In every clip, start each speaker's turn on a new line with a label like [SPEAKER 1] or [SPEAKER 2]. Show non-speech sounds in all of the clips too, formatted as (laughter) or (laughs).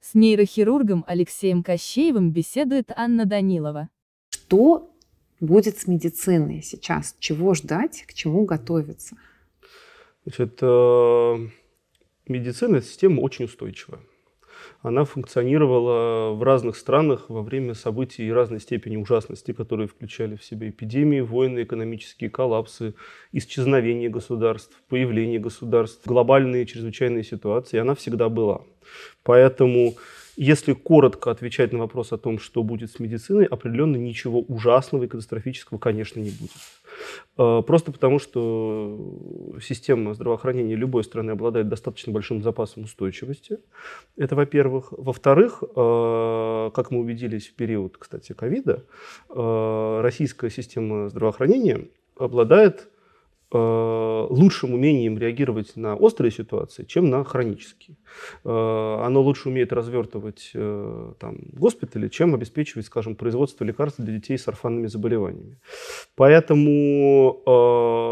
[SPEAKER 1] С нейрохирургом Алексеем Кощеевым беседует Анна Данилова.
[SPEAKER 2] Что будет с медициной сейчас? Чего ждать, к чему готовиться?
[SPEAKER 3] Значит, э, медицина – система очень устойчивая она функционировала в разных странах во время событий разной степени ужасности, которые включали в себя эпидемии, войны, экономические коллапсы, исчезновение государств, появление государств, глобальные чрезвычайные ситуации. И она всегда была. Поэтому если коротко отвечать на вопрос о том, что будет с медициной, определенно ничего ужасного и катастрофического, конечно, не будет. Э, просто потому, что система здравоохранения любой страны обладает достаточно большим запасом устойчивости. Это, во-первых. Во-вторых, э, как мы убедились в период, кстати, ковида, э, российская система здравоохранения обладает лучшим умением реагировать на острые ситуации, чем на хронические. Э, оно лучше умеет развертывать э, там, госпитали, чем обеспечивать, скажем, производство лекарств для детей с орфанными заболеваниями. Поэтому,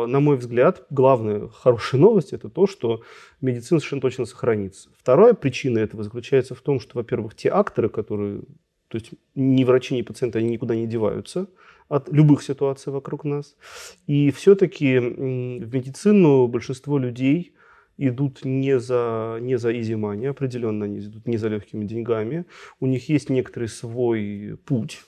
[SPEAKER 3] на мой взгляд, главная хорошая новость – это то, что медицина совершенно точно сохранится. Вторая причина этого заключается в том, что, во-первых, те акторы, которые, то есть ни врачи, ни пациенты, они никуда не деваются – от любых ситуаций вокруг нас. И все-таки в медицину большинство людей идут не за, не за money, определенно они идут не за легкими деньгами. У них есть некоторый свой путь.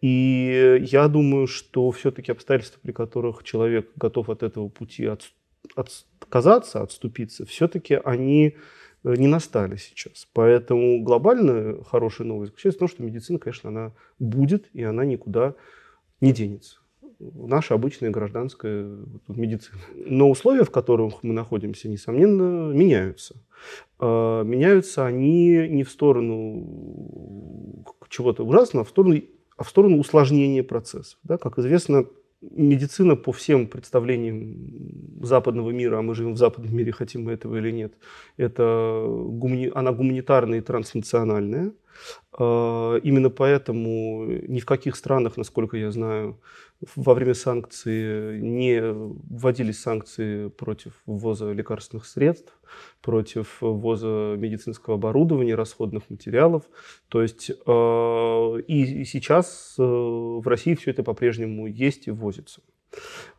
[SPEAKER 3] И я думаю, что все-таки обстоятельства, при которых человек готов от этого пути от, отказаться, отступиться, все-таки они э, не настали сейчас. Поэтому глобальная хорошая новость заключается в том, что медицина, конечно, она будет, и она никуда не денется. Наша обычная гражданская медицина. Но условия, в которых мы находимся, несомненно, меняются. А, меняются они не в сторону чего-то ужасного, а в сторону, а в сторону усложнения процесса. Да, как известно, медицина по всем представлениям западного мира, а мы живем в западном мире, хотим мы этого или нет, это, она гуманитарная и транснациональная. А, именно поэтому ни в каких странах, насколько я знаю, во время санкций не вводились санкции против ввоза лекарственных средств, против ввоза медицинского оборудования, расходных материалов. То есть а, и сейчас э, в России все это по-прежнему есть и ввозится.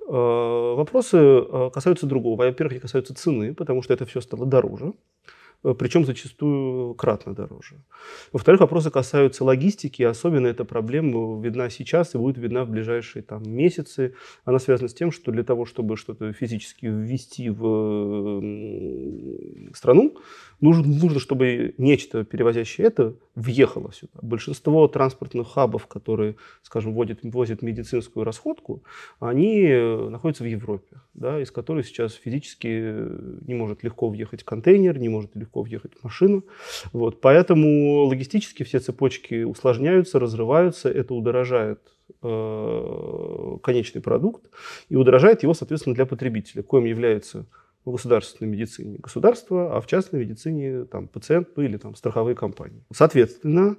[SPEAKER 3] А, вопросы касаются другого. Во-первых, они касаются цены, потому что это все стало дороже. Э, причем зачастую кратно дороже. Во-вторых, вопросы касаются логистики, особенно эта проблема видна сейчас и будет видна в ближайшие там, месяцы. Она связана с тем, что для того, чтобы что-то физически ввести в страну, нужно, нужно, чтобы нечто, перевозящее это, въехало сюда. Большинство транспортных хабов, которые, скажем, вводят, возят медицинскую расходку, они находятся в Европе, да, из которой сейчас физически не может легко въехать контейнер, не может легко въехать машина. Вот. Поэтому логистически все цепочки усложняются, разрываются, это удорожает э, конечный продукт и удорожает его, соответственно, для потребителя, коим является в государственной медицине государство, а в частной медицине там, пациент ну, или там, страховые компании. Соответственно,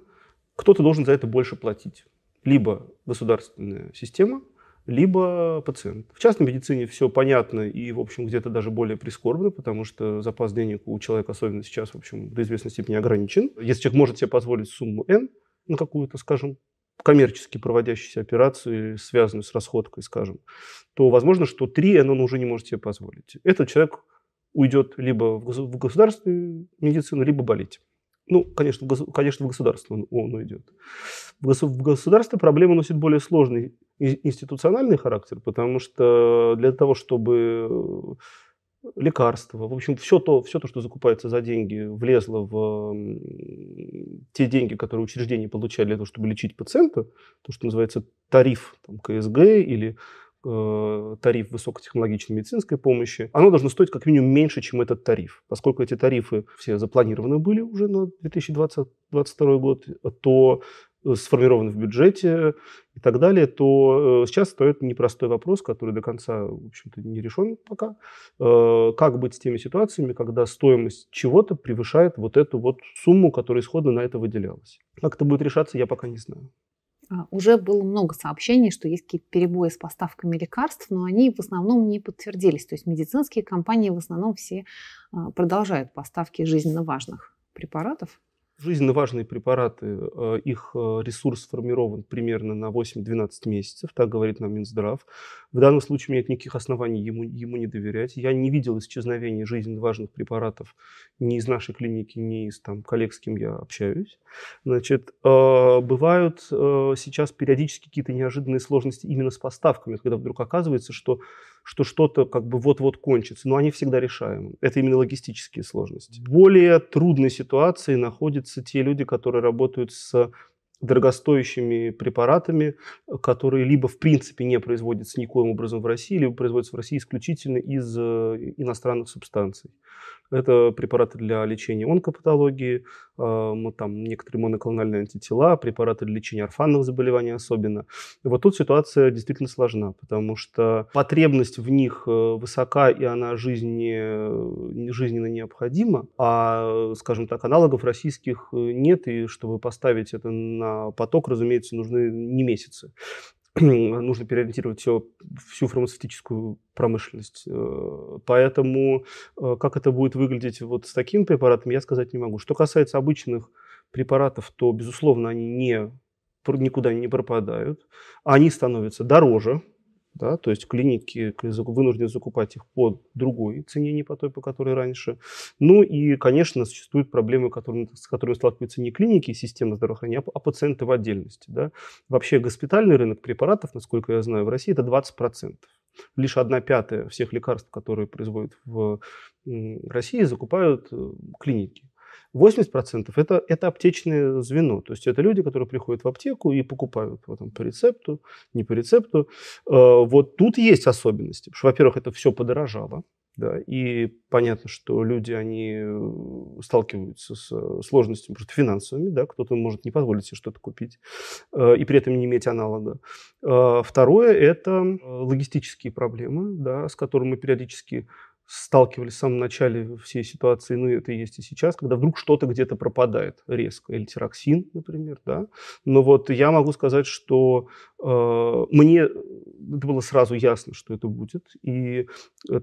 [SPEAKER 3] кто-то должен за это больше платить. Либо государственная система, либо пациент. В частной медицине все понятно и, в общем, где-то даже более прискорбно, потому что запас денег у человека, особенно сейчас, в общем, до известной степени ограничен. Если человек может себе позволить сумму N на какую-то, скажем, коммерчески проводящиеся операции, связанные с расходкой, скажем, то возможно, что 3 он уже не может себе позволить. Этот человек уйдет либо в государственную медицину, либо болеть. Ну, конечно, в, конечно, в государство он, он уйдет. В, госу, в государство проблема носит более сложный институциональный характер, потому что для того, чтобы лекарства, в общем, все то, все то, что закупается за деньги, влезло в те деньги, которые учреждения получали для того, чтобы лечить пациента, то, что называется тариф там, КСГ или э, тариф высокотехнологичной медицинской помощи, оно должно стоить как минимум меньше, чем этот тариф. Поскольку эти тарифы все запланированы были уже на 2022 год, то Э, сформирован в бюджете и так далее, то э, сейчас стоит непростой вопрос, который до конца, в общем-то, не решен пока. Как быть с теми ситуациями, когда стоимость чего-то превышает вот эту вот сумму, которая исходно на это выделялась? Как это будет решаться, я пока не знаю.
[SPEAKER 2] А, уже было много сообщений, что есть какие-то перебои с поставками лекарств, но они в основном не подтвердились. То есть медицинские компании в основном все а, продолжают поставки жизненно важных препаратов.
[SPEAKER 3] Жизненно важные препараты, э, их э, ресурс сформирован примерно на 8-12 месяцев, так говорит нам Минздрав. В данном случае нет никаких оснований ему, ему не доверять. Я не видел исчезновения жизненно важных препаратов ни из нашей клиники, ни из там, коллег, с кем я общаюсь. Значит, э, бывают сейчас периодически какие-то неожиданные сложности именно с поставками, когда вдруг оказывается, что что что-то как бы вот-вот кончится, но они всегда решаемы. Это именно логистические сложности. В более трудной ситуации находятся те люди, которые работают с дорогостоящими препаратами, которые либо в принципе не производятся никоим образом в России, либо производятся в России исключительно из э, иностранных субстанций. Это препараты для лечения онкопатологии, э, там некоторые моноклональные антитела, препараты для лечения орфанных заболеваний особенно. И вот тут ситуация действительно сложна, потому что потребность в них э, высока, и она жизни, жизненно необходима, а, скажем так, аналогов российских нет, и чтобы поставить это на поток, разумеется, нужны не месяцы. Нужно переориентировать все, всю фармацевтическую промышленность. Э, поэтому э, как это будет выглядеть вот с такими препаратами, я сказать не могу. Что касается обычных препаратов, то, безусловно, они не, никуда не пропадают. Они становятся дороже, да, то есть клиники вынуждены закупать их по другой цене, не по той, по которой раньше. Ну и, конечно, существуют проблемы, которыми, с которыми сталкиваются не клиники и система здравоохранения, а, а пациенты в отдельности. Да. Вообще госпитальный рынок препаратов, насколько я знаю, в России это 20%. Лишь одна пятая всех лекарств, которые производят в России, закупают э, клиники. 80% это, это аптечное звено. То есть это люди, которые приходят в аптеку и покупают потом по рецепту, не по рецепту. Э, вот тут есть особенности. Потому что, во-первых, это все подорожало. Да, и понятно, что люди, они э, сталкиваются с э, сложностями просто финансовыми, да, кто-то может не позволить себе что-то купить и при этом не иметь аналога. Второе – это логистические проблемы, да, с которыми мы периодически сталкивались в самом начале всей ситуации, ну это есть и сейчас, когда вдруг что-то где-то пропадает резко, или тироксин, например, да. Но вот я могу сказать, что э, мне это было сразу ясно, что это будет, и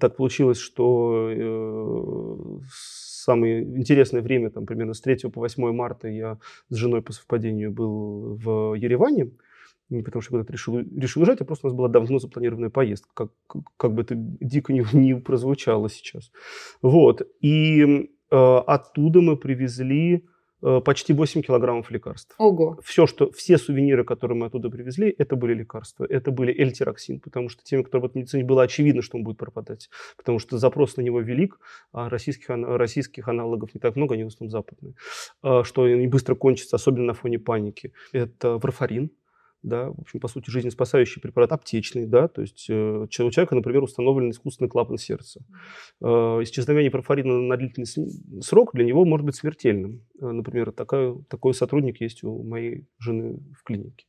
[SPEAKER 3] так получилось, что э, самое интересное время, там примерно с 3 по 8 марта я с женой по совпадению был в Ереване, не потому что куда-то решил, решил уезжать, а просто у нас была давно запланированная поездка, как, как бы это дико не, не прозвучало сейчас. Вот. И э, оттуда мы привезли э, почти 8 килограммов лекарств.
[SPEAKER 2] Ого.
[SPEAKER 3] Все, что, все сувениры, которые мы оттуда привезли, это были лекарства. Это были эльтироксин, потому что теми, кто работает в медицине, было очевидно, что он будет пропадать. Потому что запрос на него велик, а российских, российских аналогов не так много, они в основном западные. Э, что они быстро кончатся, особенно на фоне паники. Это варфарин да, в общем, по сути, жизнеспасающий препарат аптечный, да, то есть э, у человека, например, установлен искусственный клапан сердца. Э, исчезновение парфорина на длительный срок для него может быть смертельным. Э, например, такая, такой сотрудник есть у моей жены в клинике.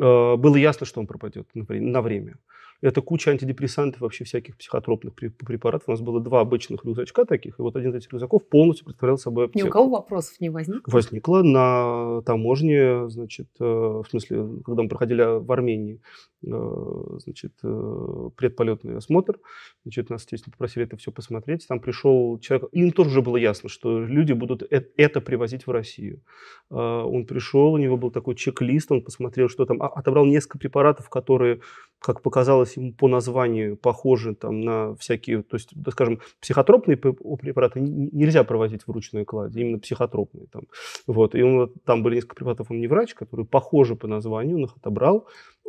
[SPEAKER 3] Э, было ясно, что он пропадет на время. Это куча антидепрессантов, вообще всяких психотропных препаратов. У нас было два обычных рюкзачка таких, и вот один из этих рюкзаков полностью представлял собой аптеку.
[SPEAKER 2] Ни у кого вопросов не возникло?
[SPEAKER 3] Возникло на таможне, значит, э, в смысле, когда мы проходили в Армении, э, значит, э, предполетный осмотр, значит, нас, естественно, попросили это все посмотреть. Там пришел человек, им тоже уже было ясно, что люди будут это привозить в Россию. Он пришел, у него был такой чек-лист, он посмотрел, что там, а, отобрал несколько препаратов, которые, как показалось, показалось ему по названию похоже там, на всякие, то есть, скажем, психотропные препараты нельзя проводить в ручной кладе, именно психотропные. Там. Вот. И он, там были несколько препаратов, он не врач, который похожи по названию, он их отобрал,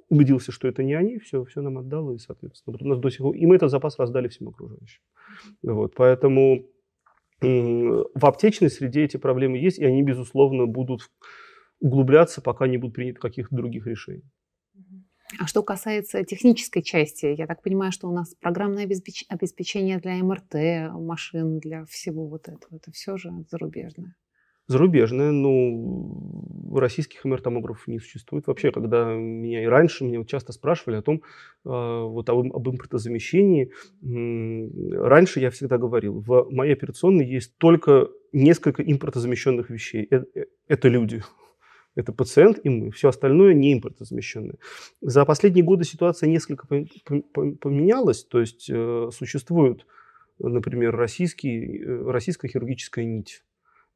[SPEAKER 3] убедился, что это не они, все, все нам отдал, и, соответственно, у нас до сих пор, и мы этот запас раздали всем окружающим. Вот. Поэтому в аптечной среде эти проблемы есть, и они, безусловно, будут углубляться, пока не будут приняты каких-то других решений.
[SPEAKER 2] А что касается технической части, я так понимаю, что у нас программное обеспечение для МРТ, машин, для всего вот этого, это все же зарубежное.
[SPEAKER 3] Зарубежное, ну, российских МР-томографов не существует. Вообще, когда меня и раньше, меня часто спрашивали о том, э, вот об, об импортозамещении, раньше я всегда говорил, в моей операционной есть только несколько импортозамещенных вещей. Это, э, это люди. Это пациент и мы. Все остальное не импортозамещенное. За последние годы ситуация несколько поменялась. То есть э, существует, например, российский, э, российская хирургическая нить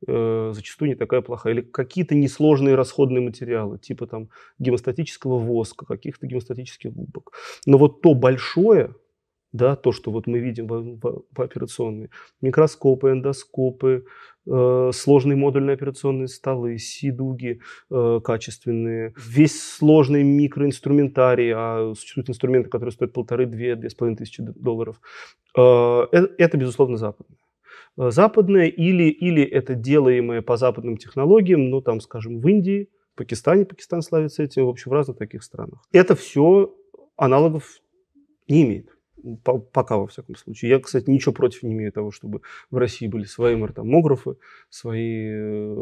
[SPEAKER 3] э, зачастую не такая плохая. Или какие-то несложные расходные материалы, типа там гемостатического воска, каких-то гемостатических губок. Но вот то большое, да, то, что вот мы видим в, в, в операционной, микроскопы, эндоскопы, э, сложные модульные операционные столы, сидуги э, качественные, весь сложный микроинструментарий, а существуют инструменты, которые стоят полторы-две, две с половиной тысячи долларов, э, это, это, безусловно, западное. Э, западное или, или это делаемое по западным технологиям, ну, там, скажем, в Индии, в Пакистане, Пакистан славится этим, в общем, в разных таких странах. Это все аналогов не имеет пока во всяком случае. Я, кстати, ничего против не имею того, чтобы в России были свои мартомографы, свои э,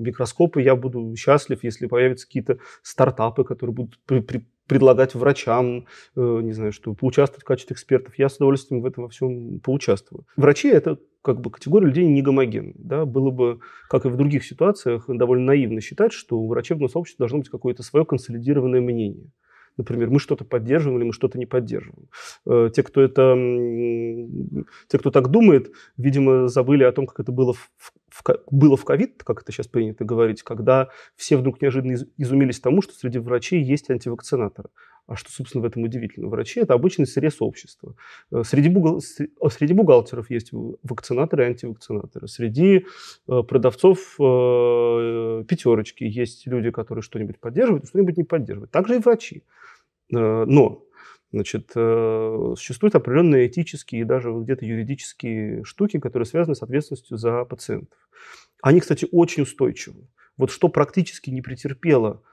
[SPEAKER 3] микроскопы. Я буду счастлив, если появятся какие-то стартапы, которые будут при, при, предлагать врачам, э, не знаю, что поучаствовать в качестве экспертов. Я с удовольствием в этом во всем поучаствую. Врачи это как бы категория людей не гомогенная. Да? Было бы, как и в других ситуациях, довольно наивно считать, что у врачебного сообщества должно быть какое-то свое консолидированное мнение. Например, мы что-то поддерживаем или мы что-то не поддерживаем. Э, те, кто это, те, кто так думает, видимо, забыли о том, как это было в, было в ковид, как это сейчас принято говорить, когда все вдруг неожиданно изумились тому, что среди врачей есть антивакцинаторы. А что, собственно, в этом удивительно? Врачи – это обычный срез общества. Э, среди, бухгал... среди бухгалтеров есть вакцинаторы и антивакцинаторы. Среди э, продавцов пятерочки есть люди, которые что-нибудь поддерживают, что-нибудь не поддерживают. Также и врачи. Э, но Значит, э, существуют определенные этические и даже где-то юридические штуки, которые связаны с ответственностью за пациентов. Они, кстати, очень устойчивы. Вот что практически не претерпело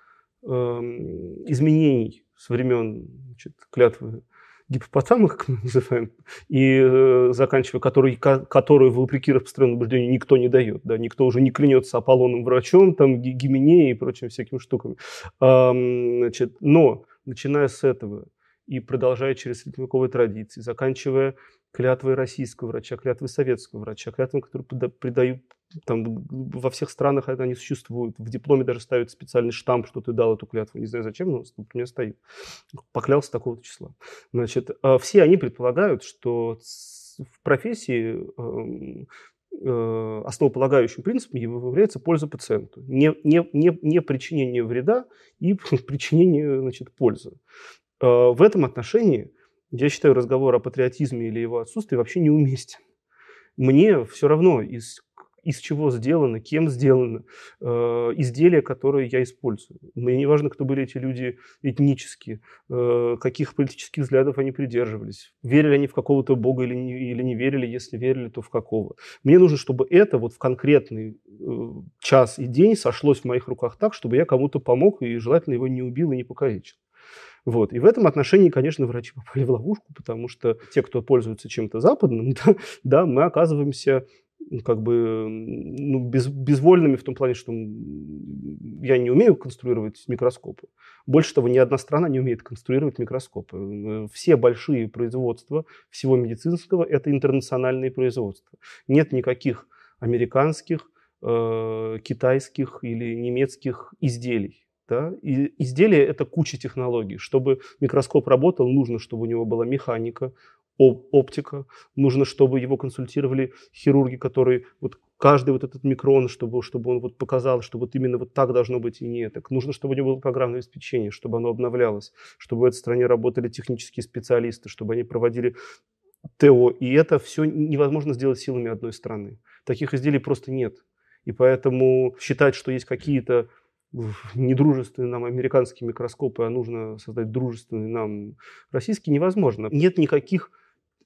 [SPEAKER 3] э, изменений с времен значит, клятвы гипопотама, (laughs) как мы называем, и э, заканчивая который, которую, вопреки распространенному убеждению, никто не дает. Да, никто уже не клянется Аполлоном врачом, там, гименеей и прочими всякими штуками. А, значит, но начиная с этого и продолжая через средневековые традиции, заканчивая клятвой российского врача, клятвой советского врача, клятвами, которые придают там, во всех странах они существуют. В дипломе даже ставят специальный штамп, что ты дал эту клятву. Не знаю зачем, но у меня стоит. Поклялся такого числа. Значит, а все они предполагают, что в профессии эм, э, основополагающим принципом является польза пациенту. Не, не, не, не причинение вреда и (laughs) причинение значит, пользы. Э, в этом отношении я считаю разговор о патриотизме или его отсутствии вообще неуместен. Мне все равно, из из чего сделано, кем сделано, э, изделия, которые я использую. Мне не важно, кто были эти люди этнически, э, каких политических взглядов они придерживались, верили они в какого-то бога или не, или не верили, если верили, то в какого. Мне нужно, чтобы это вот в конкретный э, час и день сошлось в моих руках так, чтобы я кому-то помог и желательно его не убил и не покалечил. Вот. И в этом отношении, конечно, врачи (laughs) попали в ловушку, потому что те, кто пользуется чем-то западным, (laughs) да, да, мы оказываемся как бы ну, без, безвольными в том плане, что я не умею конструировать микроскопы. Больше того, ни одна страна не умеет конструировать микроскопы. Э, все большие производства всего медицинского – это интернациональные производства. Нет никаких американских, э, китайских или немецких изделий. Да? И изделие – это куча технологий. Чтобы микроскоп работал, нужно, чтобы у него была механика, оптика, нужно, чтобы его консультировали хирурги, которые вот каждый вот этот микрон, чтобы, чтобы он вот показал, что вот именно вот так должно быть и не так. Нужно, чтобы у него было программное обеспечение, чтобы оно обновлялось, чтобы в этой стране работали технические специалисты, чтобы они проводили ТО. И это все невозможно сделать силами одной страны. Таких изделий просто нет. И поэтому считать, что есть какие-то недружественные нам американские микроскопы, а нужно создать дружественные нам российские, невозможно. Нет никаких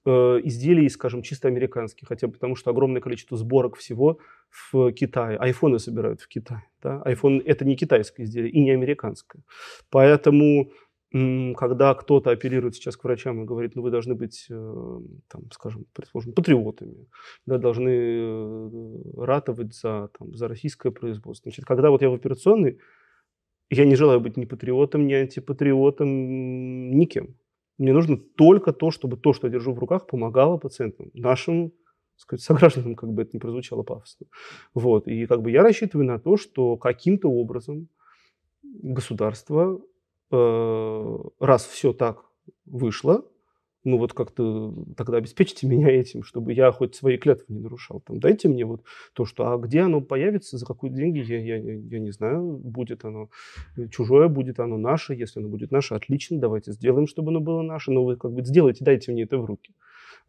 [SPEAKER 3] Э, изделий, скажем, чисто американских, хотя потому, что огромное количество сборок всего в Китае. Айфоны собирают в Китае. Да? IPhone – это не китайское изделие и не американское. Поэтому, когда кто-то апеллирует сейчас к врачам и говорит, ну вы должны быть, э, там, скажем, предположим, патриотами, да, должны э, ратовать за, там, за российское производство. Значит, когда вот я в операционной, я не желаю быть ни патриотом, ни антипатриотом, никем. Мне нужно только то, чтобы то, что я держу в руках, помогало пациентам, нашим сказать, согражданам, как бы это ни прозвучало пафосно. Вот. И как бы я рассчитываю на то, что каким-то образом государство, раз все так вышло, ну вот как-то тогда обеспечите меня этим, чтобы я хоть свои клятвы не нарушал. Там, дайте мне вот то, что, а где оно появится, за какие деньги, я, я, я не знаю, будет оно чужое, будет оно наше, если оно будет наше, отлично, давайте сделаем, чтобы оно было наше, но вы как бы сделайте, дайте мне это в руки.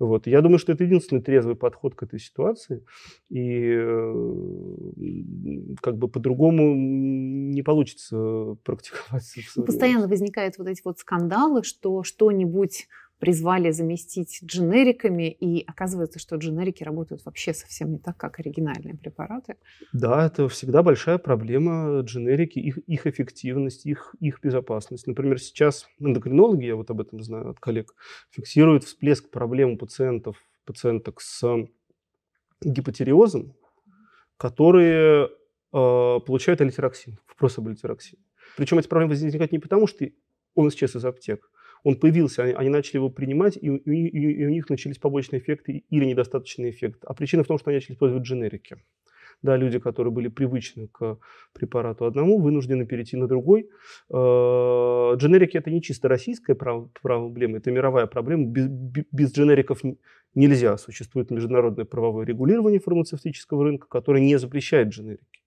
[SPEAKER 3] Вот. Я думаю, что это единственный трезвый подход к этой ситуации. И как бы по-другому не получится практиковать. (laughs)
[SPEAKER 2] Постоянно возникают вот эти вот скандалы, что что-нибудь призвали заместить дженериками, и оказывается, что дженерики работают вообще совсем не так, как оригинальные препараты.
[SPEAKER 3] Да, это всегда большая проблема дженерики, их, их эффективность, их, их безопасность. Например, сейчас эндокринологи, я вот об этом знаю от коллег, фиксируют всплеск проблем у пациентов, пациенток с гипотериозом, которые э, получают алитероксин, впрос об алитероксине. Причем эти проблемы возникают не потому, что он исчез из аптек, он появился, они, они начали его принимать, и, и, и у них начались побочные эффекты или недостаточный эффект. А причина в том, что они начали использовать дженерики. Да, люди, которые были привычны к препарату одному, вынуждены перейти на другой. Э, дженерики – это не чисто российская проблема, это мировая проблема. Без, без дженериков нельзя. Существует международное правовое регулирование фармацевтического рынка, которое не запрещает дженерики.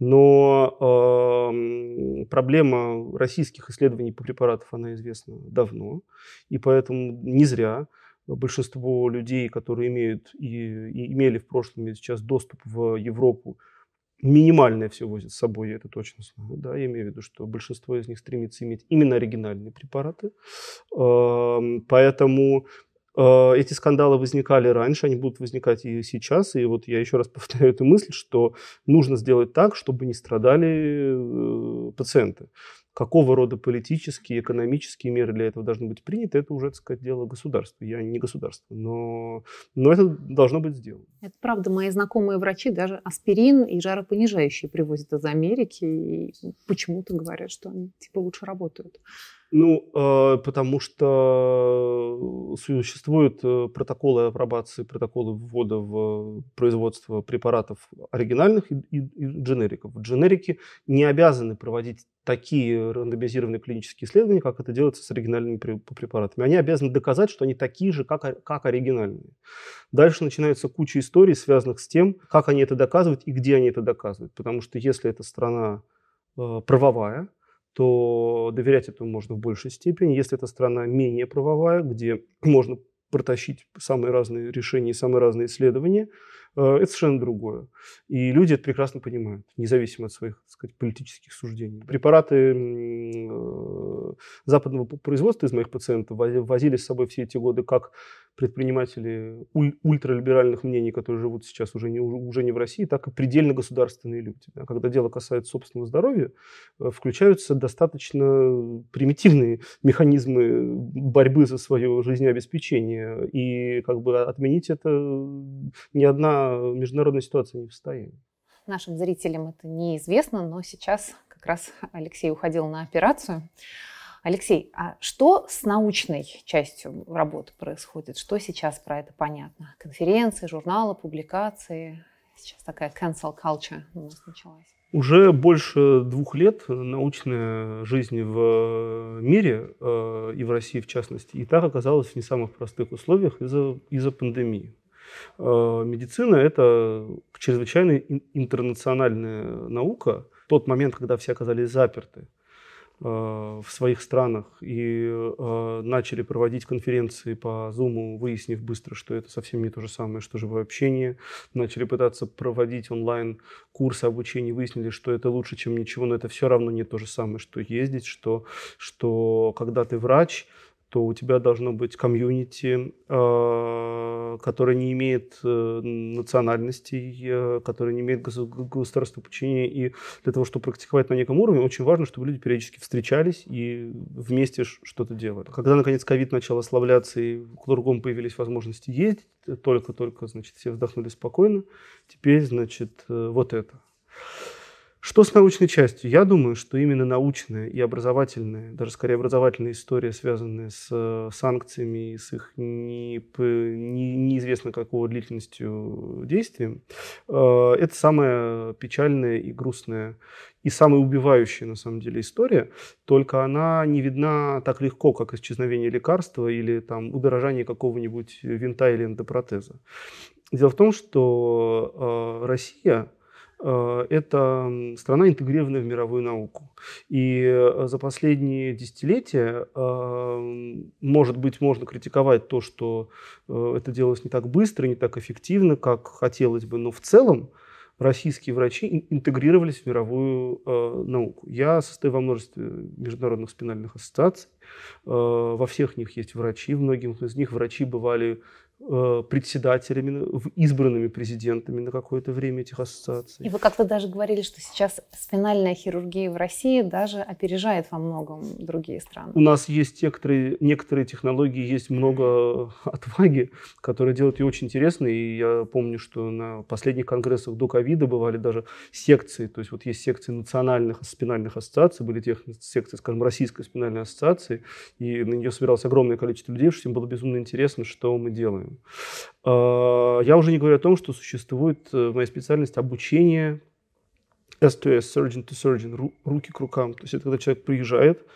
[SPEAKER 3] Но э, проблема российских исследований по препаратам, она известна давно. И поэтому не зря большинство людей, которые имеют и, и имели в прошлом и сейчас доступ в Европу, минимальное все возят с собой, я это точно знаю. Да, я имею в виду, что большинство из них стремится иметь именно оригинальные препараты. Поэтому Э, эти скандалы возникали раньше, они будут возникать и сейчас. И вот я еще раз (laughs) повторяю эту мысль, что нужно сделать так, чтобы не страдали э, пациенты. Какого рода политические, экономические меры для этого должны быть приняты, это уже, так сказать, дело государства. Я не государство, но, но это должно быть сделано.
[SPEAKER 2] Это правда. Мои знакомые врачи даже аспирин и жаропонижающие привозят из Америки и почему-то говорят, что они типа лучше работают.
[SPEAKER 3] Ну, э, потому что существуют э, протоколы апробации, протоколы ввода в производство препаратов оригинальных и, и, и дженериков. Дженерики не обязаны проводить такие рандомизированные клинические исследования, как это делается с оригинальными препаратами. Они обязаны доказать, что они такие же, как, как оригинальные. Дальше начинается куча историй, связанных с тем, как они это доказывают и где они это доказывают. Потому что если эта страна э, правовая, то доверять этому можно в большей степени. Если это страна менее правовая, где можно протащить самые разные решения, самые разные исследования, это совершенно другое. И люди это прекрасно понимают, независимо от своих так сказать, политических суждений. Препараты э, западного производства из моих пациентов возили с собой все эти годы как предприниматели уль- ультралиберальных мнений, которые живут сейчас уже не, уже не в России, так и предельно государственные люди. Да. Когда дело касается собственного здоровья, э, включаются достаточно примитивные механизмы борьбы за свое жизнеобеспечение. И как бы отменить это ни одна международная ситуация не в состоянии.
[SPEAKER 2] Нашим зрителям это неизвестно, но сейчас как раз Алексей уходил на операцию. Алексей, а что с научной частью работы происходит? Что сейчас про это понятно? Конференции, журналы, публикации? Сейчас такая cancel culture у нас началась.
[SPEAKER 3] Уже больше двух лет научная жизнь в мире, э, и в России в частности, и так оказалась в не самых простых условиях из-за из пандемии. Э, медицина – это чрезвычайно интернациональная наука. Тот момент, когда все оказались заперты, Э, в своих странах и э, начали проводить конференции по Zoom, выяснив быстро, что это совсем не то же самое, что живое общение. Начали пытаться проводить онлайн курсы обучения, выяснили, что это лучше, чем ничего, но это все равно не то же самое, что ездить, что, что когда ты врач, то у тебя должно быть комьюнити, э, которое не имеет э, национальностей, э, которое не имеет государственного подчинения. И для того, чтобы практиковать на неком уровне, очень важно, чтобы люди периодически встречались и вместе что-то делали. Когда, наконец, ковид начал ослабляться и кругом появились возможности ездить, только-только, значит, все вздохнули спокойно. Теперь, значит, вот это. Что с научной частью? Я думаю, что именно научная и образовательная, даже скорее образовательная история, связанная с э, санкциями и с их не, не, неизвестно какого длительностью действием, э, это самая печальная и грустная и самая убивающая на самом деле история, только она не видна так легко, как исчезновение лекарства или там удорожание какого-нибудь винта или эндопротеза. Дело в том, что э, Россия это страна, интегрированная в мировую науку. И э, за последние десятилетия, э, может быть, можно критиковать то, что это делалось не так быстро, не так эффективно, как хотелось бы, но в целом российские врачи интегрировались в мировую науку. Я состою во множестве международных спинальных ассоциаций. Во всех них есть врачи, в многих из них врачи бывали Э, председателями, избранными президентами на какое-то время этих ассоциаций.
[SPEAKER 2] И вы как-то даже говорили, что сейчас спинальная хирургия в России даже опережает во многом другие страны.
[SPEAKER 3] У нас есть некоторые, некоторые технологии, есть много (laughs) отваги, которые делают ее очень интересной. И я помню, что на последних конгрессах до ковида бывали даже секции. То есть вот есть секции национальных спинальных ассоциаций, были тех секции, скажем, Российской спинальной ассоциации, и на нее собиралось огромное количество людей, что им было безумно интересно, что мы делаем. А, я уже не говорю о том, что существует э, в моей специальности обучение S2S, surgeon to surgeon, руки к рукам. То есть это когда человек приезжает,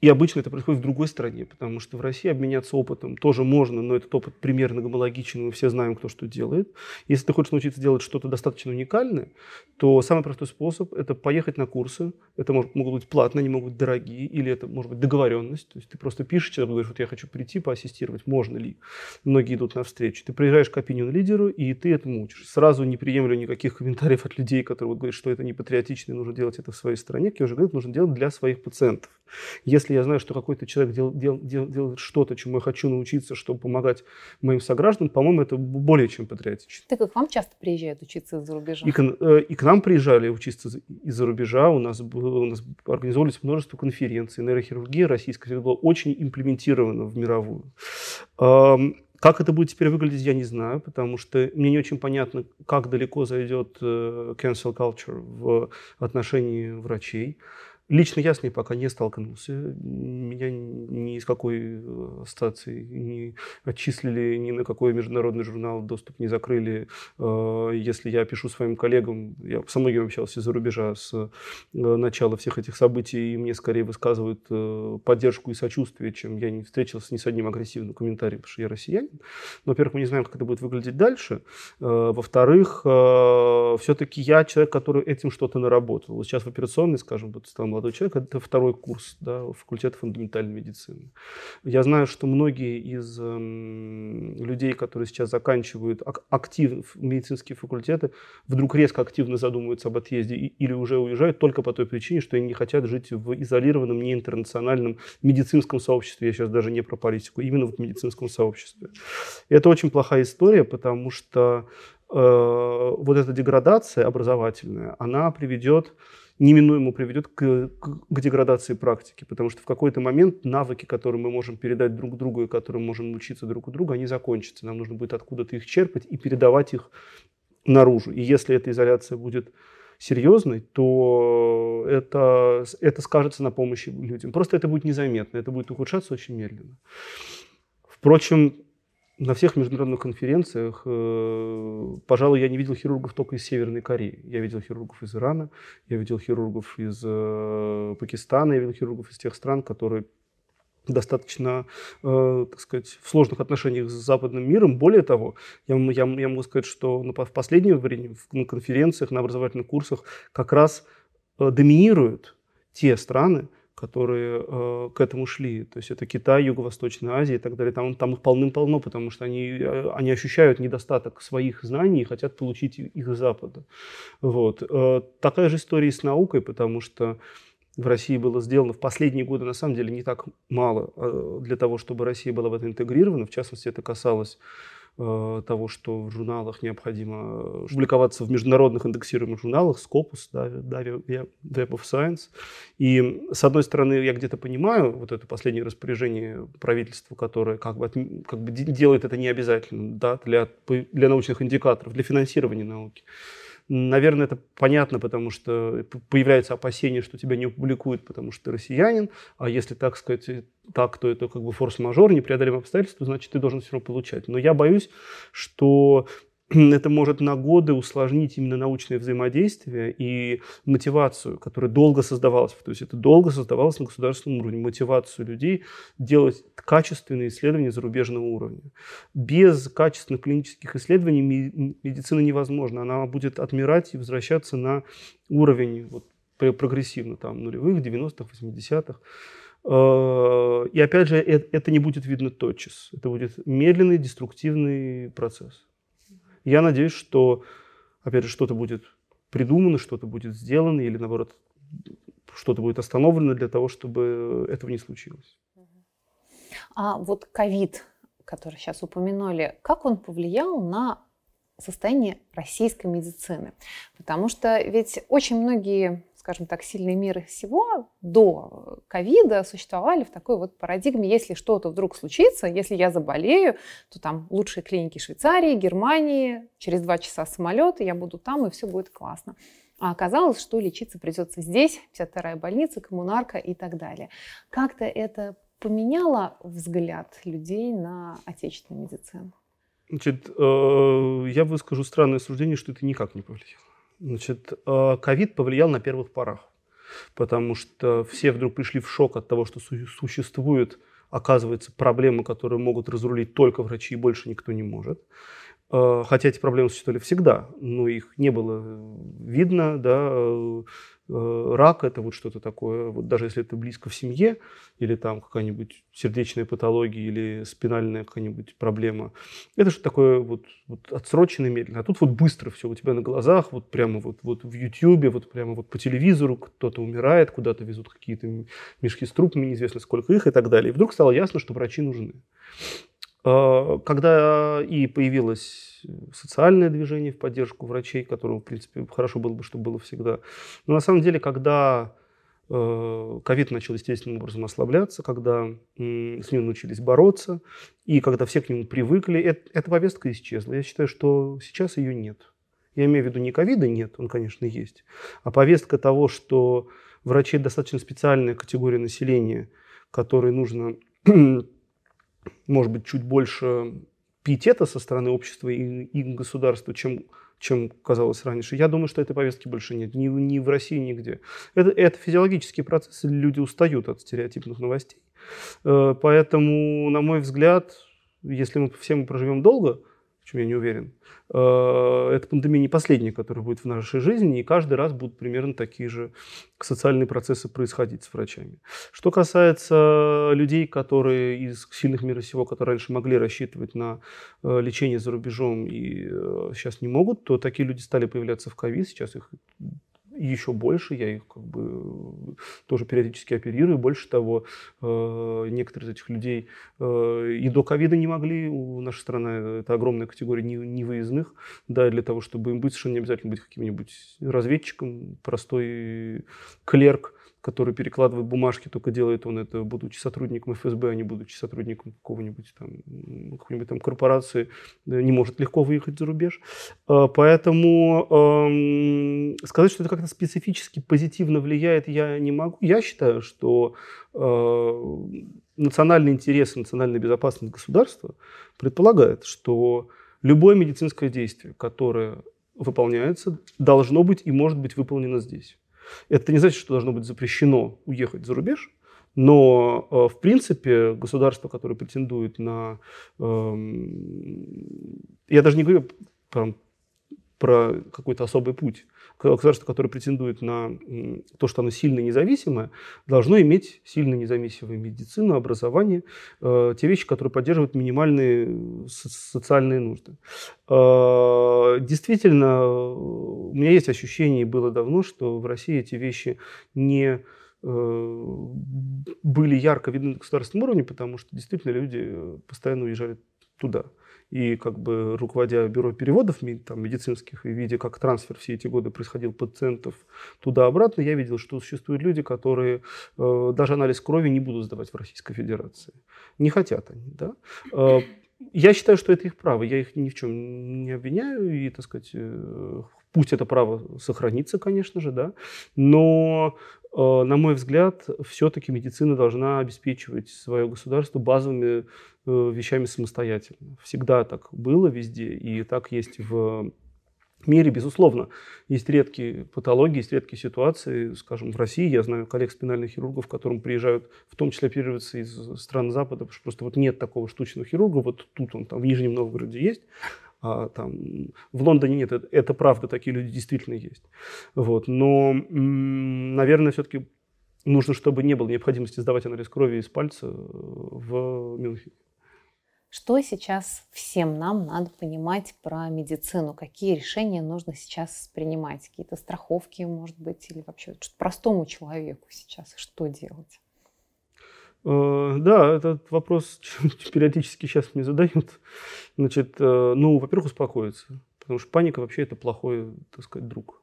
[SPEAKER 3] и обычно это происходит в другой стране, потому что в России обменяться опытом тоже можно, но этот опыт примерно гомологичен, мы все знаем, кто что делает. Если ты хочешь научиться делать что-то достаточно уникальное, то самый простой способ – это поехать на курсы. Это может, могут быть платные, они могут быть дорогие, или это может быть договоренность. То есть ты просто пишешь человеку, говоришь, вот я хочу прийти поассистировать, можно ли. Многие идут навстречу. Ты приезжаешь к опинион лидеру, и ты этому учишь. Сразу не приемлю никаких комментариев от людей, которые вот говорят, что это не патриотично, нужно делать это в своей стране. Я уже говорю, нужно делать для своих пациентов. Если я знаю, что какой-то человек дел, дел, дел, делает что-то, чему я хочу научиться, чтобы помогать моим согражданам, по-моему, это более чем патриотично.
[SPEAKER 2] Так как вам часто приезжают учиться из-за рубежа?
[SPEAKER 3] И к, э, и к нам приезжали учиться из-за рубежа. У нас, было, у нас организовывались множество конференций. Нейрохирургия российская была очень имплементирована в мировую. Как это будет теперь выглядеть, я не знаю, потому что мне не очень понятно, как далеко зайдет э, cancel culture в отношении врачей. Лично я с ней пока не столкнулся. Меня ни из какой э, стации не отчислили, ни на какой международный журнал доступ не закрыли. Э, если я пишу своим коллегам, я со многими общался из-за рубежа с э, начала всех этих событий, и мне скорее высказывают поддержку и сочувствие, чем я не встретился ни с одним агрессивным комментарием, потому что я россиянин. Но, во-первых, мы не знаем, как это будет выглядеть дальше. Во-вторых, все-таки я человек, который этим что-то наработал. Вот сейчас в операционной, скажем, вот стал молодой человек, это второй курс да, факультета фундаментальной медицины. Я знаю, что многие из э, людей, которые сейчас заканчивают активно медицинские факультеты, вдруг резко активно задумываются об отъезде или уже уезжают только по той причине, что они не хотят жить в изолированном, неинтернациональном медицинском сообществе. Я сейчас даже не про политику, именно в медицинском сообществе. И это очень плохая история, потому что э, вот эта деградация образовательная, она приведет неминуемо приведет к, к, к деградации практики, потому что в какой-то момент навыки, которые мы можем передать друг другу и которые мы можем научиться друг у друга, они закончатся. Нам нужно будет откуда-то их черпать и передавать их наружу. И если эта изоляция будет серьезной, то это, это скажется на помощи людям. Просто это будет незаметно, это будет ухудшаться очень медленно. Впрочем, на всех международных конференциях, э, пожалуй, я не видел хирургов только из Северной Кореи. Я видел хирургов из Ирана, я видел хирургов из э, Пакистана, я видел хирургов из тех стран, которые достаточно, э, так сказать, в сложных отношениях с западным миром. Более того, я, я, я могу сказать, что на, в последнее время на конференциях, на образовательных курсах как раз э, доминируют те страны, которые э, к этому шли. То есть это Китай, Юго-Восточная Азия и так далее. Там, там их полным-полно, потому что они, э, они ощущают недостаток своих знаний и хотят получить их из Запада. Вот. Э, такая же история и с наукой, потому что в России было сделано в последние годы, на самом деле, не так мало э, для того, чтобы Россия была в это интегрирована. В частности, это касалось того, что в журналах необходимо э, публиковаться в международных индексируемых журналах, Scopus, да, Web of Science. И, с одной стороны, я где-то понимаю вот это последнее распоряжение правительства, которое как бы, как бы делает это необязательным да, для, для научных индикаторов, для финансирования науки. Наверное, это понятно, потому что появляется опасение, что тебя не опубликуют, потому что ты россиянин, а если, так сказать, так, то это как бы форс-мажор, непреодолимое обстоятельство, значит, ты должен все равно получать. Но я боюсь, что (clears throat) это может на годы усложнить именно научное взаимодействие и мотивацию, которая долго создавалась. То есть это долго создавалось на государственном уровне, мотивацию людей делать качественные исследования зарубежного уровня. Без качественных клинических исследований медицина невозможна. Она будет отмирать и возвращаться на уровень вот, прогрессивно, там, нулевых, 90-х, 80-х. Э, и опять же, это не будет видно тотчас. Это будет медленный, деструктивный процесс. Я надеюсь, что, опять же, что-то будет придумано, что-то будет сделано, или наоборот, что-то будет остановлено для того, чтобы этого не случилось.
[SPEAKER 2] А вот ковид, который сейчас упомянули, как он повлиял на состояние российской медицины? Потому что ведь очень многие скажем так, сильные миры всего до ковида существовали в такой вот парадигме, если что-то вдруг случится, если я заболею, то там лучшие клиники Швейцарии, Германии, через два часа самолет, я буду там, и все будет классно. А оказалось, что лечиться придется здесь, 52-я больница, коммунарка и так далее. Как-то это поменяло взгляд людей на отечественную медицину?
[SPEAKER 3] Значит, э, я выскажу странное суждение, что это никак не повлияло. Значит, э, ковид повлиял на первых порах, потому что все вдруг пришли в шок от того, что существует, оказывается, проблемы, которые могут разрулить только врачи, и больше никто не может. Э, хотя эти проблемы существовали всегда, но их не было видно, да, Э, рак это вот что-то такое, вот даже если это близко в семье, или там какая-нибудь сердечная патология, или спинальная какая-нибудь проблема, это что такое вот, вот отсроченно, медленно. А тут вот быстро все у тебя на глазах, вот прямо вот, вот в Ютьюбе, вот прямо вот по телевизору кто-то умирает, куда-то везут какие-то мешки с трупами, неизвестно сколько их и так далее. И вдруг стало ясно, что врачи нужны. А, когда и появилось социальное движение в поддержку врачей, которого, в принципе, хорошо было бы, чтобы было всегда. Но на самом деле, когда э, ковид начал естественным образом ослабляться, когда с ним научились бороться, и когда все к нему привыкли, эта повестка исчезла. Я считаю, что сейчас ее нет. Я имею в виду не ковида нет, он, конечно, есть, а повестка того, что врачи достаточно специальная категория населения, которой нужно может быть, чуть больше пиетета со стороны общества и, и государства, чем, чем казалось раньше. Я думаю, что этой повестки больше нет. Ни, ни в России, нигде. Это, это физиологические процессы, люди устают от стереотипных новостей. Э, поэтому, на мой взгляд, если мы все мы проживем долго, чем я не уверен, э, эта пандемия не последняя, которая будет в нашей жизни, и каждый раз будут примерно такие же социальные процессы происходить с врачами. Что касается людей, которые из сильных мира сего, которые раньше могли рассчитывать на э, лечение за рубежом и э, сейчас не могут, то такие люди стали появляться в ковид, сейчас их еще больше, я их как бы тоже периодически оперирую. Больше того, э, некоторые из этих людей э, и до ковида не могли. У нашей страны это огромная категория невыездных. Да, для того, чтобы им быть, совершенно не обязательно быть каким-нибудь разведчиком, простой клерк который перекладывает бумажки, только делает он это, будучи сотрудником ФСБ, а не будучи сотрудником какого-нибудь там, какой-нибудь там корпорации, не может легко выехать за рубеж. А, поэтому эм, сказать, что это как-то специфически позитивно влияет, я не могу. Я считаю, что э, национальный интерес и национальная безопасность государства предполагает, что любое медицинское действие, которое выполняется, должно быть и может быть выполнено здесь. Это не значит, что должно быть запрещено уехать за рубеж, но, э, в принципе, государство, которое претендует на... Эм, я даже не говорю про какой-то особый путь, государство, которое претендует на то, что оно сильно независимое, должно иметь сильно независимую медицину, образование, э, те вещи, которые поддерживают минимальные социальные нужды. Э, действительно, у меня есть ощущение, и было давно, что в России эти вещи не э, были ярко видны на государственном уровне, потому что действительно люди постоянно уезжали туда и как бы руководя бюро переводов там, медицинских и видя, как трансфер все эти годы происходил пациентов туда-обратно, я видел, что существуют люди, которые э, даже анализ крови не будут сдавать в Российской Федерации. Не хотят они. Да? Э, я считаю, что это их право. Я их ни в чем не обвиняю. И, так сказать, э, пусть это право сохранится, конечно же, да. Но э, на мой взгляд, все-таки медицина должна обеспечивать свое государство базовыми вещами самостоятельно. Всегда так было везде, и так есть в мире, безусловно, есть редкие патологии, есть редкие ситуации. Скажем, в России я знаю коллег спинальных хирургов, которым приезжают, в том числе оперироваться из стран Запада, потому что просто вот нет такого штучного хирурга, вот тут он, там в Нижнем Новгороде есть, а там в Лондоне нет. Это, это правда, такие люди действительно есть. Вот. Но, наверное, все-таки нужно, чтобы не было необходимости сдавать анализ крови из пальца в Мюнхене.
[SPEAKER 2] Что сейчас всем нам надо понимать про медицину? Какие решения нужно сейчас принимать? Какие-то страховки, может быть, или вообще что простому человеку сейчас что делать?
[SPEAKER 3] Э, да, этот вопрос (laughs) периодически сейчас мне задают. Значит, э, ну, во-первых, успокоиться, потому что паника вообще это плохой, так сказать, друг.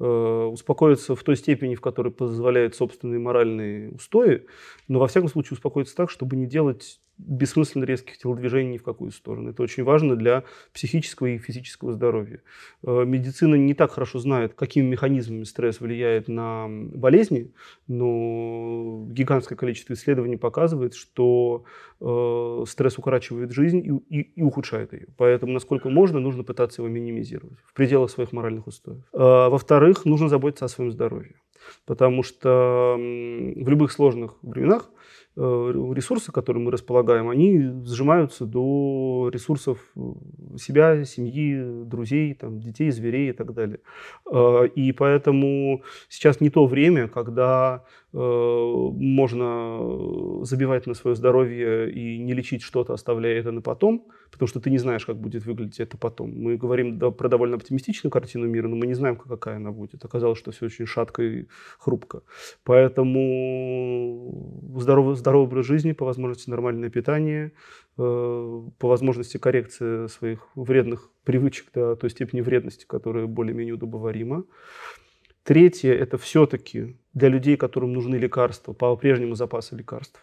[SPEAKER 3] Э, успокоиться в той степени, в которой позволяет собственные моральные устои, но во всяком случае успокоиться так, чтобы не делать бессмысленно резких телодвижений ни в какую сторону. Это очень важно для психического и физического здоровья. Э, медицина не так хорошо знает, какими механизмами стресс влияет на болезни, но гигантское количество исследований показывает, что э, стресс укорачивает жизнь и, и, и ухудшает ее. Поэтому, насколько можно, нужно пытаться его минимизировать в пределах своих моральных устоев. Э, во-вторых, нужно заботиться о своем здоровье. Потому что в любых сложных временах ресурсы, которые мы располагаем, они сжимаются до ресурсов э, себя, семьи, друзей, там, детей, зверей и так далее. Э, и поэтому сейчас не то время, когда можно забивать на свое здоровье и не лечить что-то, оставляя это на потом, потому что ты не знаешь, как будет выглядеть это потом. Мы говорим про довольно оптимистичную картину мира, но мы не знаем, какая она будет. Оказалось, что все очень шатко и хрупко. Поэтому здоровый, здоровый образ жизни, по возможности нормальное питание, э, по возможности коррекция своих вредных привычек до той степени вредности, которая более-менее удобоварима. Третье – это все-таки для людей, которым нужны лекарства, по-прежнему запасы лекарств.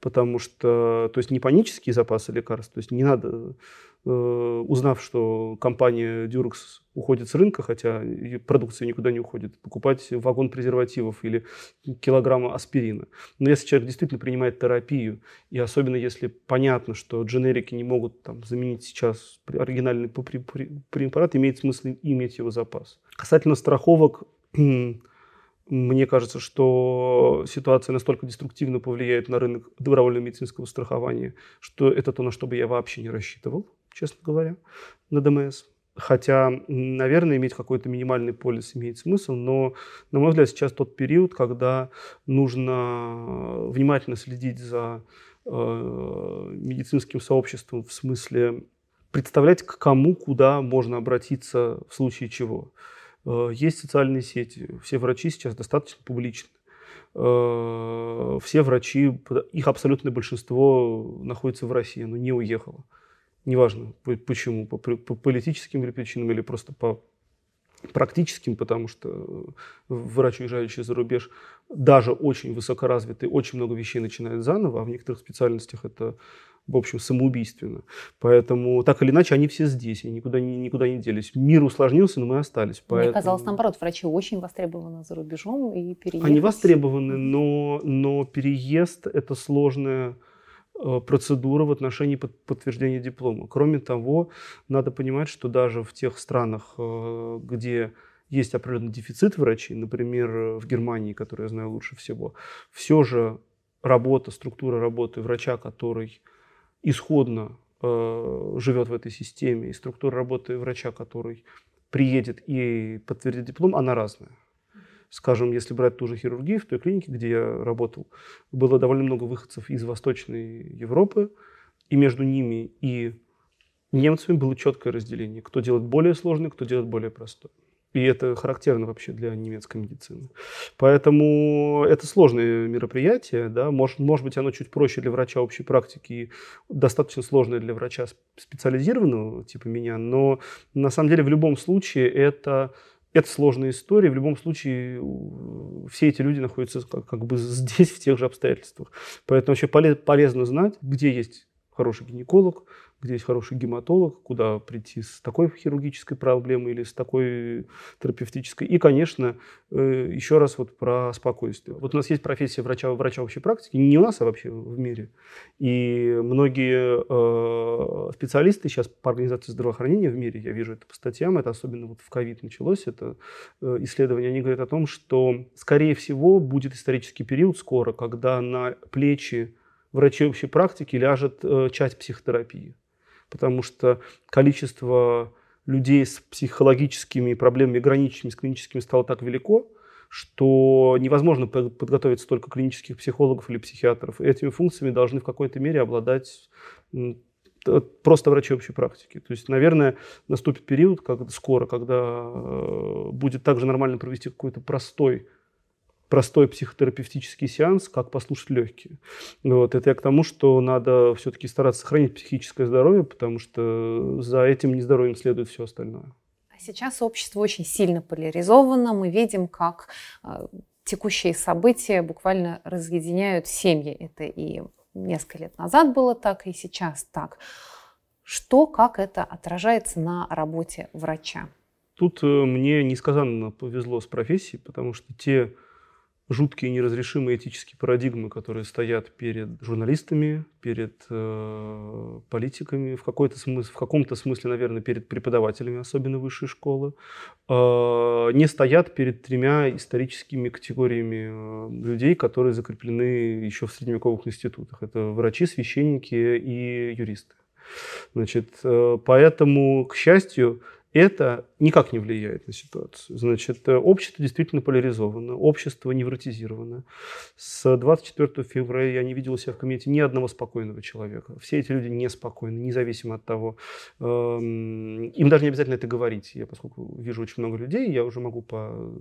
[SPEAKER 3] Потому что, то есть не панические запасы лекарств, то есть не надо Э, узнав, что компания Durex уходит с рынка, хотя продукция никуда не уходит, покупать вагон презервативов или килограмма аспирина. Но если человек действительно принимает терапию, и особенно если понятно, что дженерики не могут там, заменить сейчас оригинальный препарат, имеет смысл иметь его запас. Касательно страховок, мне кажется, что ситуация настолько деструктивно повлияет на рынок добровольного медицинского страхования, что это то, на что бы я вообще не рассчитывал честно говоря, на ДМС. Хотя, наверное, иметь какой-то минимальный полис имеет смысл, но, на мой взгляд, сейчас тот период, когда нужно внимательно следить за э, медицинским сообществом в смысле представлять, к кому, куда можно обратиться в случае чего. Э, есть социальные сети, все врачи сейчас достаточно публичны. Э, все врачи, их абсолютное большинство находится в России, оно не уехало неважно почему, по, по политическим причинам или просто по практическим, потому что врач, уезжающий за рубеж, даже очень высокоразвитый, очень много вещей начинает заново, а в некоторых специальностях это, в общем, самоубийственно. Поэтому, так или иначе, они все здесь, и никуда, никуда не делись. Мир усложнился, но мы остались.
[SPEAKER 2] Поэтому... Мне казалось, наоборот, врачи очень востребованы за рубежом, и переезд...
[SPEAKER 3] Они востребованы, но, но переезд – это сложная Э, процедура в отношении подтверждения диплома. Кроме того, надо понимать, что даже в тех странах, э, где есть определенный дефицит врачей, например, в Германии, которую я знаю лучше всего, все же работа, структура работы врача, который исходно э, живет в этой системе, и структура работы врача, который приедет и подтвердит диплом, она разная. Скажем, если брать ту же хирургию, в той клинике, где я работал, было довольно много выходцев из Восточной Европы, и между ними и немцами было четкое разделение, кто делает более сложный, кто делает более простой. И это характерно вообще для немецкой медицины. Поэтому это сложное мероприятие. Да? Может, может быть, оно чуть проще для врача общей практики достаточно сложное для врача специализированного, типа меня. Но на самом деле в любом случае это это сложная история. В любом случае, все эти люди находятся как, как бы здесь, в тех же обстоятельствах. Поэтому вообще полезно знать, где есть хороший гинеколог, где есть хороший гематолог, куда прийти с такой хирургической проблемой или с такой терапевтической. И, конечно, э, еще раз вот про спокойствие. Вот у нас есть профессия врача, врача общей практики, не у нас, а вообще в мире. И многие э, специалисты сейчас по организации здравоохранения в мире, я вижу это по статьям, это особенно вот в ковид началось, это э, исследование, они говорят о том, что, скорее всего, будет исторический период скоро, когда на плечи врачей общей практики ляжет часть психотерапии потому что количество людей с психологическими проблемами, граничными с клиническими, стало так велико, что невозможно подготовить столько клинических психологов или психиатров. И этими функциями должны в какой-то мере обладать просто врачи общей практики. То есть, наверное, наступит период как скоро, когда э, будет также нормально провести какой-то простой простой психотерапевтический сеанс, как послушать легкие. Вот. Это я к тому, что надо все-таки стараться сохранить психическое здоровье, потому что за этим нездоровьем следует все остальное.
[SPEAKER 2] А сейчас общество очень сильно поляризовано. Мы видим, как э, текущие события буквально разъединяют семьи. Это и несколько лет назад было так, и сейчас так. Что, как это отражается на работе врача?
[SPEAKER 3] Тут э, мне несказанно повезло с профессией, потому что те жуткие неразрешимые этические парадигмы, которые стоят перед журналистами, перед э, политиками, в, какой-то смысле, в каком-то смысле, наверное, перед преподавателями, особенно высшей школы, э, не стоят перед тремя историческими категориями э, людей, которые закреплены еще в средневековых институтах. Это врачи, священники и юристы. Значит, э, поэтому, к счастью, это никак не влияет на ситуацию. Значит, э, общество действительно поляризовано, общество невротизировано. С 24 февраля я не видел у себя в кабинете ни одного спокойного человека. Все эти люди неспокойны, независимо от того. Эм, им даже не обязательно это говорить. Я, поскольку вижу очень много людей, я уже могу по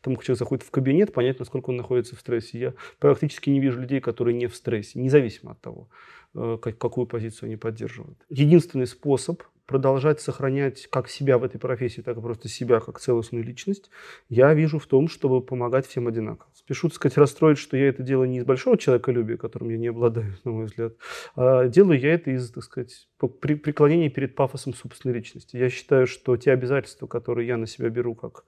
[SPEAKER 3] тому, как человек заходит в кабинет, понять, насколько он находится в стрессе. Я практически не вижу людей, которые не в стрессе, независимо от того, э, какую позицию они поддерживают. Единственный способ продолжать сохранять как себя в этой профессии, так и просто себя как целостную личность, я вижу в том, чтобы помогать всем одинаково. Спешу, так сказать, расстроить, что я это делаю не из большого человеколюбия, которым я не обладаю, (laughs) на мой взгляд, а делаю я это из, так сказать, при преклонения перед пафосом собственной личности. Я считаю, что те обязательства, которые я на себя беру как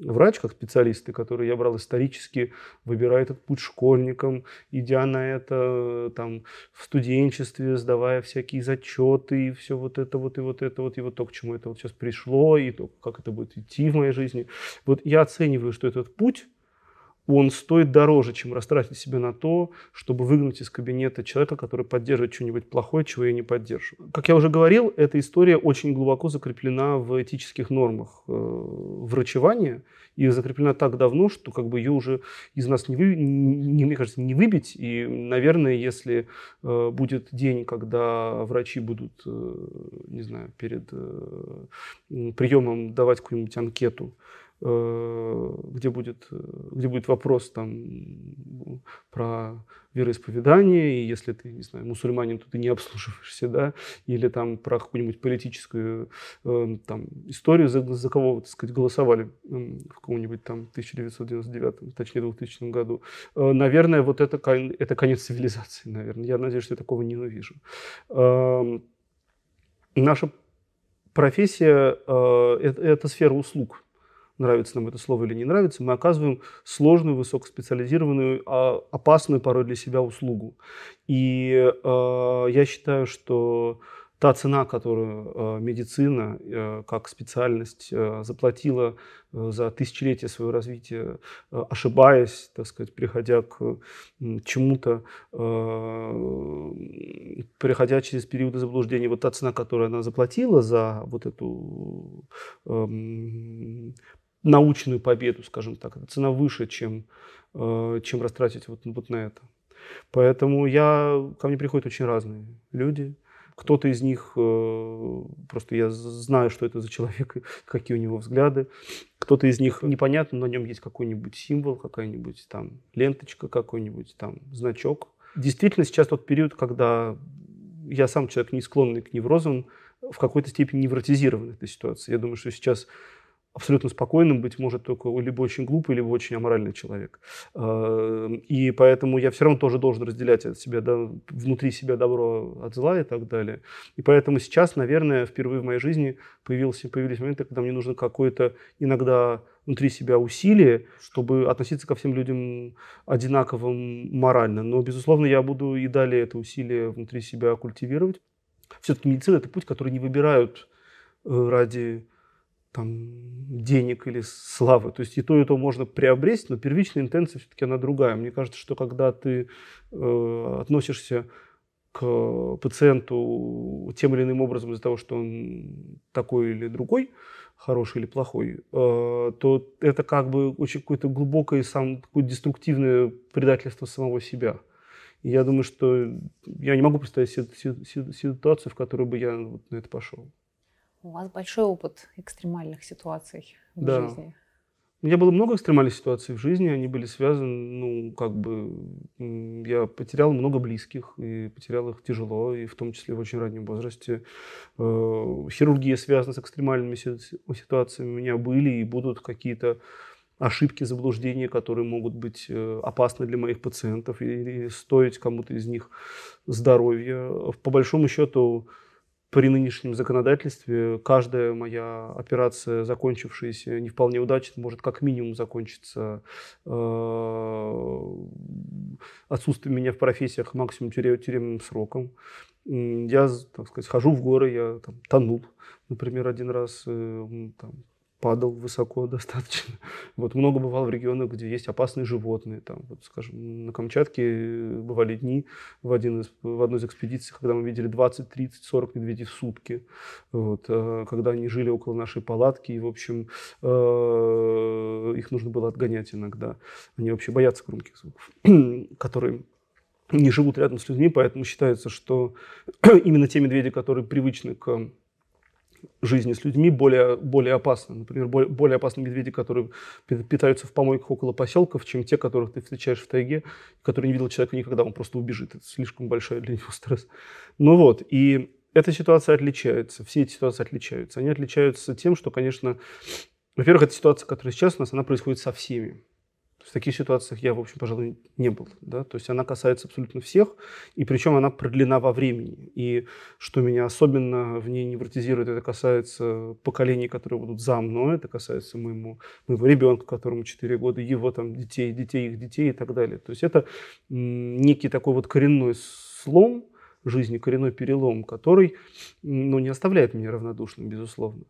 [SPEAKER 3] врач, как специалист, и который я брал исторически, выбирая этот путь школьникам, идя на это там, в студенчестве, сдавая всякие зачеты, и все вот это вот, и вот это вот, и вот то, к чему это вот сейчас пришло, и то, как это будет идти в моей жизни. Вот я оцениваю, что этот путь он стоит дороже, чем растратить себя на то, чтобы выгнать из кабинета человека, который поддерживает что-нибудь плохое, чего я не поддерживаю. Как я уже говорил, эта история очень глубоко закреплена в этических нормах э, врачевания и закреплена так давно, что как бы ее уже из нас не, вы, не мне кажется, не выбить. И, наверное, если э, будет день, когда врачи будут, э, не знаю, перед э, приемом давать какую-нибудь анкету, где будет, э, где будет вопрос там, про вероисповедание, и если ты, не знаю, мусульманин, то ты не обслуживаешься, да, или там про какую-нибудь политическую э, там, историю, за, за кого, так сказать, голосовали в каком-нибудь там 1999, точнее 2000 году. Наверное, вот это, это конец цивилизации, наверное. Я надеюсь, что я такого не увижу. Эм, наша профессия это, это сфера услуг нравится нам это слово или не нравится, мы оказываем сложную, высокоспециализированную, а, опасную порой для себя услугу. И э, я считаю, что та цена, которую э, медицина э, как специальность э, заплатила за тысячелетия своего развития, ошибаясь, так сказать, приходя к чему-то, приходя через периоды заблуждения, вот та цена, которую она заплатила за вот эту э, научную победу, скажем так. Цена выше, чем, э, чем растратить вот, вот на это. Поэтому я, ко мне приходят очень разные люди. Кто-то из них, э, просто я знаю, что это за человек, (laughs) какие у него взгляды. Кто-то из них непонятно, на нем есть какой-нибудь символ, какая-нибудь там ленточка, какой-нибудь там значок. Действительно, сейчас тот период, когда я сам человек не склонный к неврозам, в какой-то степени невротизирован этой ситуации. Я думаю, что сейчас абсолютно спокойным быть может только либо очень глупый, либо очень аморальный человек. Э, и поэтому я все равно тоже должен разделять от себя, да, внутри себя добро от зла и так далее. И поэтому сейчас, наверное, впервые в моей жизни появился, появились моменты, когда мне нужно какое-то иногда внутри себя усилие, чтобы относиться ко всем людям одинаково морально. Но, безусловно, я буду и далее это усилие внутри себя культивировать. Все-таки медицина – это путь, который не выбирают э, ради там, денег или славы. То есть и то, и то можно приобрести, но первичная интенция все-таки она другая. Мне кажется, что когда ты э, относишься к пациенту тем или иным образом из-за того, что он такой или другой, хороший или плохой, э, то это как бы очень какое-то глубокое, сам такое деструктивное предательство самого себя. И я думаю, что я не могу представить ситуацию, в которой бы я вот на это пошел.
[SPEAKER 2] У вас большой опыт экстремальных ситуаций в да. жизни.
[SPEAKER 3] У меня было много экстремальных ситуаций в жизни, они были связаны, ну, как бы, я потерял много близких, и потерял их тяжело, и в том числе в очень раннем возрасте. Э, хирургия связана с экстремальными ситуациями. У меня были и будут какие-то ошибки, заблуждения, которые могут быть э, опасны для моих пациентов или стоить кому-то из них здоровья. По большому счету, при нынешнем законодательстве каждая моя операция, закончившаяся не вполне удачно, может как минимум закончиться э, отсутствием меня в профессиях максимум тюремным сроком. Я, так сказать, хожу в горы, я там, тонул, например, один раз, э, там, падал высоко (laughs) достаточно. Вот много бывал в регионах, где есть опасные животные. Там, вот, скажем, на Камчатке бывали дни в, один из, в одной из экспедиций, когда мы видели 20, 30, 40 медведей в сутки. Вот, э, когда они жили около нашей палатки, и, в общем, э, их нужно было отгонять иногда. Они вообще боятся громких звуков, (clears throat) которые не живут рядом с людьми, поэтому считается, что (clears throat) именно те медведи, которые привычны к жизни с людьми более, более опасны. Например, более, более опасны медведи, которые питаются в помойках около поселков, чем те, которых ты встречаешь в тайге, которые не видел человека никогда, он просто убежит. Это слишком большой для (laughs) него стресс. Ну вот, и эта ситуация отличается, все эти ситуации отличаются. Они отличаются тем, что, конечно, во-первых, эта ситуация, которая сейчас у нас, она происходит со всеми. В таких ситуациях я, в общем, пожалуй, не был. Да? То есть она касается абсолютно всех, и причем она продлена во времени. И что меня особенно в ней невротизирует, это касается поколений, которые будут за мной, это касается моему, моего ребенка, которому 4 года, его там детей, детей их детей и так далее. То есть это некий такой вот коренной слом, жизни коренной перелом, который ну, не оставляет меня равнодушным, безусловно.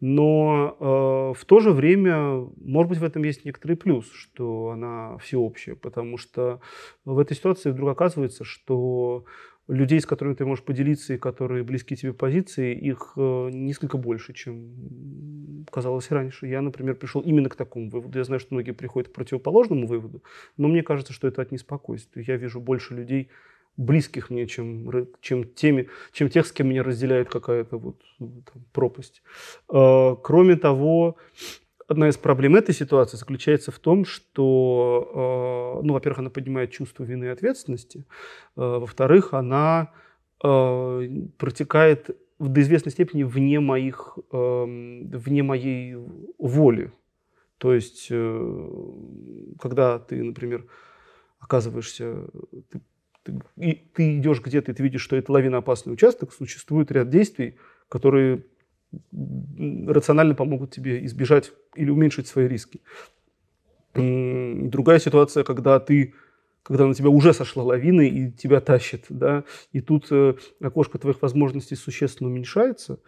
[SPEAKER 3] Но э, в то же время, может быть, в этом есть некоторый плюс, что она всеобщая, потому что в этой ситуации вдруг оказывается, что людей, с которыми ты можешь поделиться и которые близки тебе позиции, их э, несколько больше, чем казалось раньше. Я, например, пришел именно к такому выводу. Я знаю, что многие приходят к противоположному выводу, но мне кажется, что это от неспокойствия. Я вижу больше людей, близких мне, чем, чем, теми, чем тех, с кем меня разделяет какая-то вот там, пропасть. А, кроме того, одна из проблем этой ситуации заключается в том, что, а, ну, во-первых, она поднимает чувство вины и ответственности, а, во-вторых, она протекает до известной степени вне моих, вне моей воли. То есть, э, когда ты, например, оказываешься, ты и ты идешь где-то, и ты видишь, что это лавиноопасный участок, существует ряд действий, которые рационально помогут тебе избежать или уменьшить свои риски. Другая ситуация, когда ты когда на тебя уже сошла лавина и тебя тащит, да, и тут э, окошко твоих возможностей существенно уменьшается,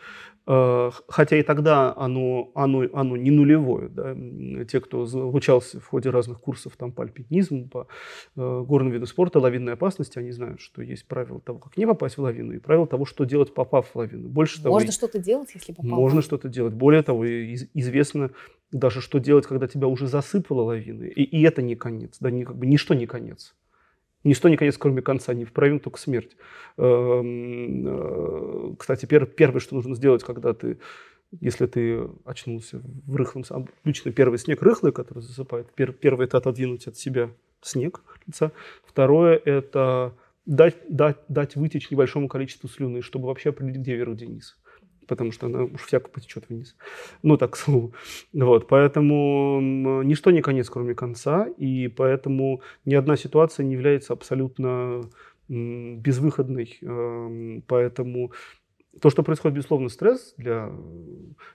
[SPEAKER 3] хотя и тогда оно, оно, оно не нулевое, да, те, кто обучался в ходе разных курсов там, по альпинизму, по э, горным видам спорта, лавинной опасности, они знают, что есть правила того, как не попасть в лавину, и правила того, что делать, попав в лавину. Больше
[SPEAKER 2] Можно
[SPEAKER 3] того,
[SPEAKER 2] что-то делать, если попал?
[SPEAKER 3] Можно что-то делать. Более того, из, известно даже, что делать, когда тебя уже засыпало лавиной, и, и это не конец, да, не, как бы ничто не конец. Ничто не конец, кроме конца, не вправим, только смерть. Эм, э, кстати, первое, что нужно сделать, когда ты, если ты очнулся в рыхлом, обычно первый снег рыхлый, который засыпает, первое это отодвинуть от себя снег лица, второе это дать, дать, дать вытечь небольшому количеству слюны, чтобы вообще определить, где вверх, где низ. Потому что она уж всяко потечет вниз. Ну, так, к слову. Вот, поэтому ничто не конец, кроме конца, и поэтому ни одна ситуация не является абсолютно безвыходной. Эм, поэтому то, что происходит, безусловно, стресс для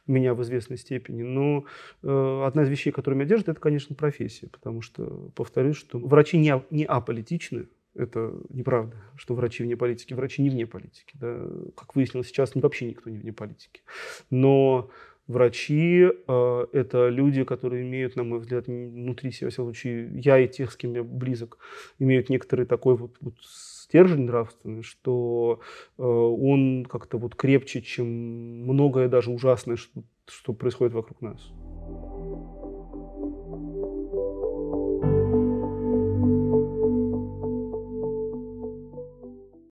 [SPEAKER 3] меня в известной степени, но э, одна из вещей, которая меня держит, это, конечно, профессия, потому что, повторюсь, что врачи не, не аполитичны, это неправда, что врачи вне политики. Врачи не вне политики. Да? Как выяснилось сейчас, вообще никто не вне политики. Но врачи э, – это люди, которые имеют, на мой взгляд, внутри себя, во всяком случае, я и тех, с кем я близок, имеют некоторый такой вот, вот стержень нравственный, что э, он как-то вот крепче, чем многое даже ужасное, что, что происходит вокруг нас.